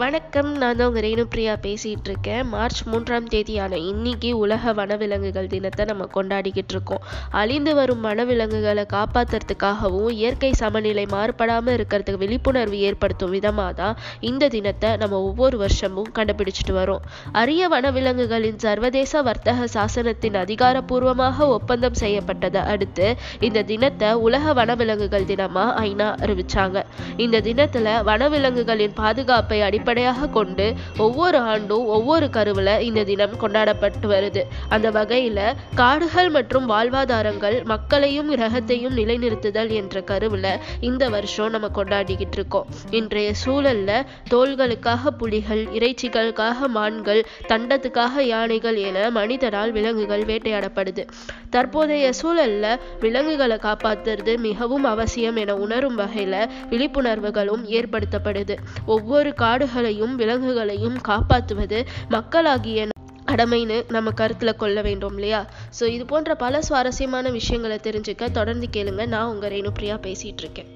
வணக்கம் நான் தான் உங்கள் ரேணுப்ரியா பேசிகிட்டு இருக்கேன் மார்ச் மூன்றாம் தேதியான இன்னைக்கு உலக வனவிலங்குகள் தினத்தை நம்ம கொண்டாடிக்கிட்டு இருக்கோம். அழிந்து வரும் வனவிலங்குகளை காப்பாற்றுறதுக்காகவும் இயற்கை சமநிலை மாறுபடாமல் இருக்கிறதுக்கு விழிப்புணர்வு ஏற்படுத்தும் விதமாக தான் இந்த தினத்தை நம்ம ஒவ்வொரு வருஷமும் கண்டுபிடிச்சிட்டு வரோம். அரிய வனவிலங்குகளின் சர்வதேச வர்த்தக சாசனத்தின் அதிகாரப்பூர்வமாக ஒப்பந்தம் செய்யப்பட்டதை அடுத்து இந்த தினத்தை உலக வனவிலங்குகள் தினமாக ஐநா அறிவிச்சாங்க. இந்த தினத்தில் வனவிலங்குகளின் பாதுகாப்பை அடிப்படையாக கொண்டு ஒவ்வொரு ஆண்டும் ஒவ்வொரு கருவில் இந்த தினம் கொண்டாடப்பட்டு வருது. அந்த வகையில் காடுகள் மற்றும் வாழ்வாதாரங்கள் மக்களையும் கிரகத்தையும் நிலைநிறுத்துதல் என்ற கருவில் இந்த வருஷம் நம்ம கொண்டாடிக்கிட்டு இருக்கோம். இன்றைய சூழல்ல தோள்களுக்காக புலிகள் இறைச்சிகளுக்காக மான்கள் தண்டத்துக்காக யானைகள் என மனிதனால் விலங்குகள் வேட்டையாடப்படுது. தற்போதைய சூழல்ல விலங்குகளை காப்பாற்றுறது மிகவும் அவசியம் என உணரும் வகையில விழிப்புணர்வுகளும் ஏற்படுத்தப்படுது. ஒவ்வொரு காடுகளையும் விலங்குகளையும் காப்பாற்றுவது மக்களாகிய கடமைன்னு நம்ம கருத்துல கொள்ள வேண்டும் இல்லையா? ஸோ இது போன்ற பல சுவாரஸ்யமான விஷயங்களை தெரிஞ்சுக்க தொடர்ந்து கேளுங்க. நான் உங்க ரேணுப்ரியா பேசிட்டு இருக்கேன்.